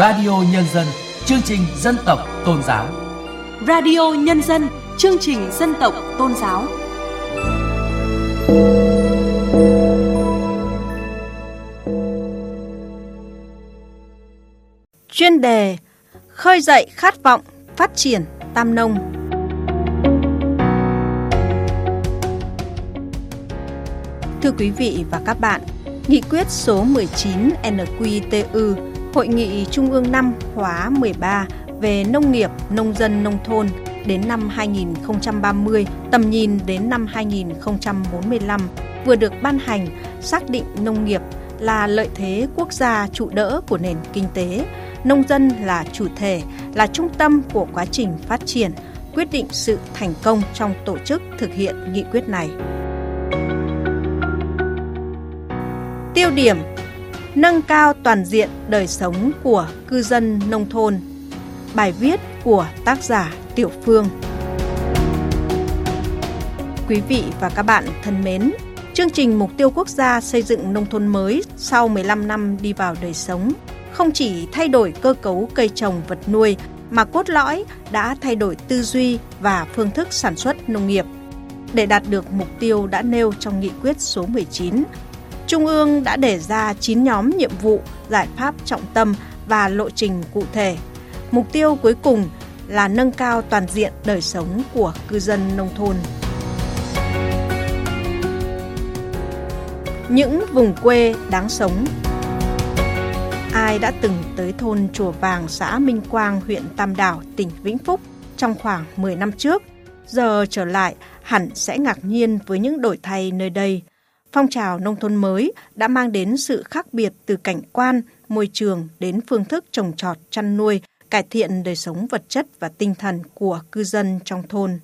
Radio Nhân dân, chương trình dân tộc tôn giáo. Radio Nhân dân, chương trình dân tộc tôn giáo. Chuyên đề Khơi dậy khát vọng phát triển Tam Nông Thưa quý vị và các bạn, Nghị quyết số 19 NQTU Hội nghị Trung ương 5 khóa 13 về nông nghiệp, nông dân, nông thôn đến năm 2030, tầm nhìn đến năm 2045 vừa được ban hành xác định nông nghiệp là lợi thế quốc gia trụ đỡ của nền kinh tế, nông dân là chủ thể, là trung tâm của quá trình phát triển, quyết định sự thành công trong tổ chức thực hiện nghị quyết này. Tiêu điểm Nâng cao toàn diện đời sống của cư dân nông thôn Bài viết của tác giả Tiểu Phương Quý vị và các bạn thân mến, chương trình Mục tiêu Quốc gia xây dựng nông thôn mới sau 15 năm đi vào đời sống không chỉ thay đổi cơ cấu cây trồng vật nuôi mà cốt lõi đã thay đổi tư duy và phương thức sản xuất nông nghiệp. Để đạt được mục tiêu đã nêu trong nghị quyết số 19 Trung ương đã đề ra 9 nhóm nhiệm vụ, giải pháp trọng tâm và lộ trình cụ thể. Mục tiêu cuối cùng là nâng cao toàn diện đời sống của cư dân nông thôn. Những vùng quê đáng sống Ai đã từng tới thôn Chùa Vàng, xã Minh Quang, huyện Tam Đảo, tỉnh Vĩnh Phúc trong khoảng 10 năm trước, giờ trở lại hẳn sẽ ngạc nhiên với những đổi thay nơi đây – Phong trào nông thôn mới đã mang đến sự khác biệt từ cảnh quan, môi trường đến phương thức trồng trọt, chăn nuôi, cải thiện đời sống vật chất và tinh thần của cư dân trong thôn.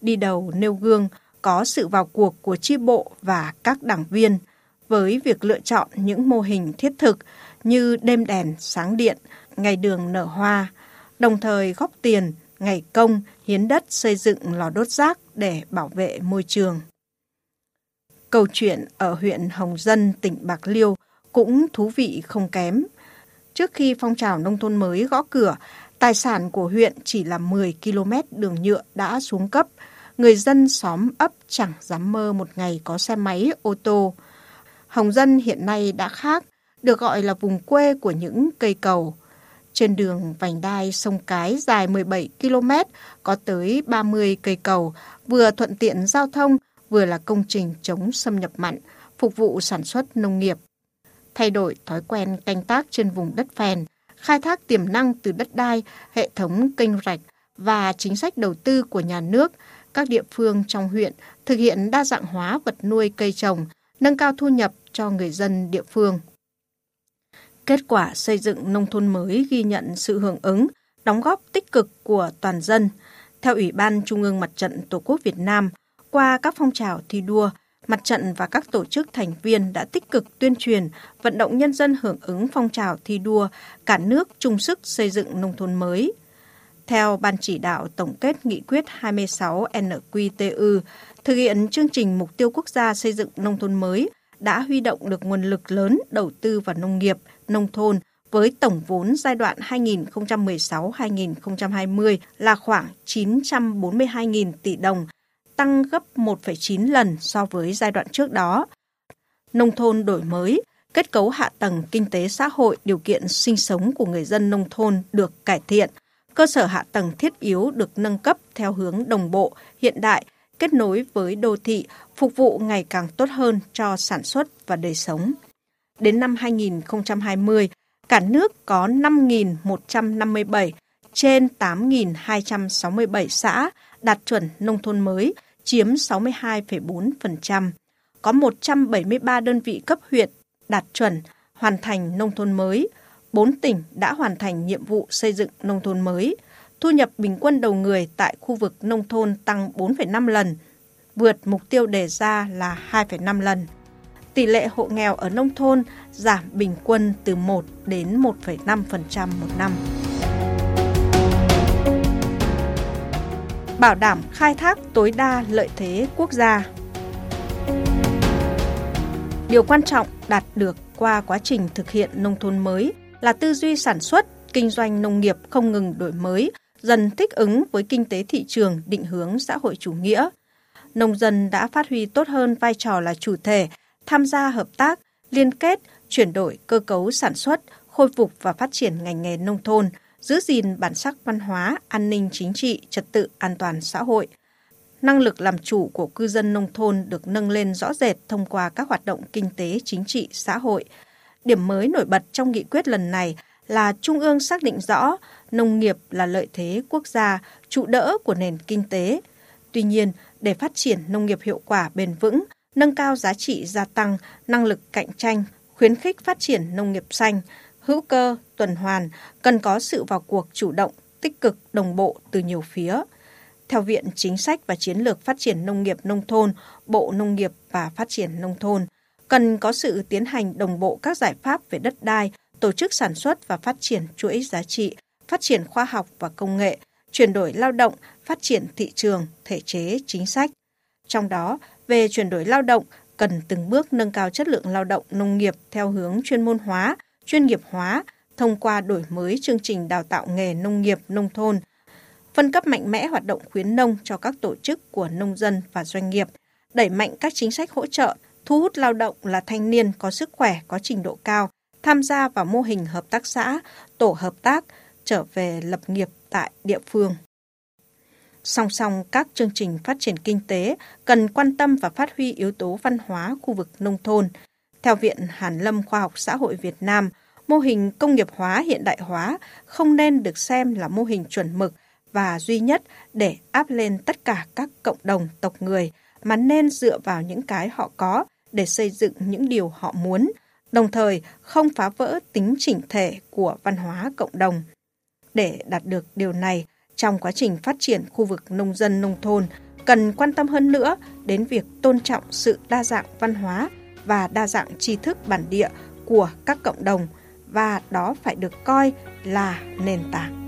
Đi đầu nêu gương có sự vào cuộc của chi bộ và các đảng viên với việc lựa chọn những mô hình thiết thực như đêm đèn sáng điện, ngày đường nở hoa, đồng thời góp tiền, ngày công, hiến đất xây dựng lò đốt rác để bảo vệ môi trường. Câu chuyện ở huyện Hồng Dân, tỉnh Bạc Liêu cũng thú vị không kém. Trước khi phong trào nông thôn mới gõ cửa, tài sản của huyện chỉ là 10 km đường nhựa đã xuống cấp. Người dân xóm ấp chẳng dám mơ một ngày có xe máy, ô tô. Hồng Dân hiện nay đã khác, được gọi là vùng quê của những cây cầu. Trên đường vành đai sông Cái dài 17 km, có tới 30 cây cầu, vừa thuận tiện giao thông, vừa là công trình chống xâm nhập mặn, phục vụ sản xuất nông nghiệp. Thay đổi thói quen canh tác trên vùng đất phèn, khai thác tiềm năng từ đất đai, hệ thống kênh rạch và chính sách đầu tư của nhà nước, các địa phương trong huyện thực hiện đa dạng hóa vật nuôi cây trồng, nâng cao thu nhập cho người dân địa phương. Kết quả xây dựng nông thôn mới ghi nhận sự hưởng ứng, đóng góp tích cực của toàn dân. Theo Ủy ban Trung ương Mặt trận Tổ quốc Việt Nam, qua các phong trào thi đua, mặt trận và các tổ chức thành viên đã tích cực tuyên truyền, vận động nhân dân hưởng ứng phong trào thi đua, cả nước chung sức xây dựng nông thôn mới. Theo Ban chỉ đạo tổng kết nghị quyết 26 NQTU, thực hiện chương trình mục tiêu quốc gia xây dựng nông thôn mới đã huy động được nguồn lực lớn đầu tư vào nông nghiệp, nông thôn với tổng vốn giai đoạn 2016-2020 là khoảng 942.000 tỷ đồng, tăng gấp 1,9 lần so với giai đoạn trước đó. Nông thôn đổi mới, kết cấu hạ tầng kinh tế xã hội, điều kiện sinh sống của người dân nông thôn được cải thiện, cơ sở hạ tầng thiết yếu được nâng cấp theo hướng đồng bộ, hiện đại, kết nối với đô thị, phục vụ ngày càng tốt hơn cho sản xuất và đời sống. Đến năm 2020, cả nước có 5.157 trên 8.267 xã đạt chuẩn nông thôn mới, chiếm 62,4%. Có 173 đơn vị cấp huyện đạt chuẩn, hoàn thành nông thôn mới. 4 tỉnh đã hoàn thành nhiệm vụ xây dựng nông thôn mới. Thu nhập bình quân đầu người tại khu vực nông thôn tăng 4,5 lần, vượt mục tiêu đề ra là 2,5 lần. Tỷ lệ hộ nghèo ở nông thôn giảm bình quân từ 1 đến 1,5% một năm. Bảo đảm khai thác tối đa lợi thế quốc gia. Điều quan trọng đạt được qua quá trình thực hiện nông thôn mới là tư duy sản xuất, kinh doanh nông nghiệp không ngừng đổi mới, dần thích ứng với kinh tế thị trường định hướng xã hội chủ nghĩa. Nông dân đã phát huy tốt hơn vai trò là chủ thể, tham gia hợp tác, liên kết, chuyển đổi cơ cấu sản xuất, khôi phục và phát triển ngành nghề nông thôn, giữ gìn bản sắc văn hóa, an ninh chính trị, trật tự an toàn xã hội. Năng lực làm chủ của cư dân nông thôn được nâng lên rõ rệt thông qua các hoạt động kinh tế, chính trị, xã hội. Điểm mới nổi bật trong nghị quyết lần này là Trung ương xác định rõ nông nghiệp là lợi thế quốc gia, trụ đỡ của nền kinh tế. Tuy nhiên, để phát triển nông nghiệp hiệu quả bền vững, nâng cao giá trị gia tăng, năng lực cạnh tranh, khuyến khích phát triển nông nghiệp xanh, hữu cơ, tuần hoàn, cần có sự vào cuộc chủ động, tích cực, đồng bộ từ nhiều phía. Theo Viện Chính sách và Chiến lược Phát triển Nông nghiệp Nông thôn, Bộ Nông nghiệp và Phát triển Nông thôn, cần có sự tiến hành đồng bộ các giải pháp về đất đai, tổ chức sản xuất và phát triển chuỗi giá trị, phát triển khoa học và công nghệ, chuyển đổi lao động, phát triển thị trường, thể chế, chính sách. Trong đó, về chuyển đổi lao động, cần từng bước nâng cao chất lượng lao động nông nghiệp theo hướng chuyên môn hóa, chuyên nghiệp hóa thông qua đổi mới chương trình đào tạo nghề nông nghiệp nông thôn, phân cấp mạnh mẽ hoạt động khuyến nông cho các tổ chức của nông dân và doanh nghiệp, đẩy mạnh các chính sách hỗ trợ, thu hút lao động là thanh niên có sức khỏe, có trình độ cao, tham gia vào mô hình hợp tác xã, tổ hợp tác, trở về lập nghiệp tại địa phương. Song song các chương trình phát triển kinh tế cần quan tâm và phát huy yếu tố văn hóa khu vực nông thôn. Theo Viện Hàn Lâm Khoa học Xã hội Việt Nam, mô hình công nghiệp hóa hiện đại hóa không nên được xem là mô hình chuẩn mực và duy nhất để áp lên tất cả các cộng đồng tộc người, mà nên dựa vào những cái họ có để xây dựng những điều họ muốn, đồng thời không phá vỡ tính chỉnh thể của văn hóa cộng đồng. Để đạt được điều này, trong quá trình phát triển khu vực nông dân nông thôn, cần quan tâm hơn nữa đến việc tôn trọng sự đa dạng văn hóa và đa dạng tri thức bản địa của các cộng đồng, và đó phải được coi là nền tảng.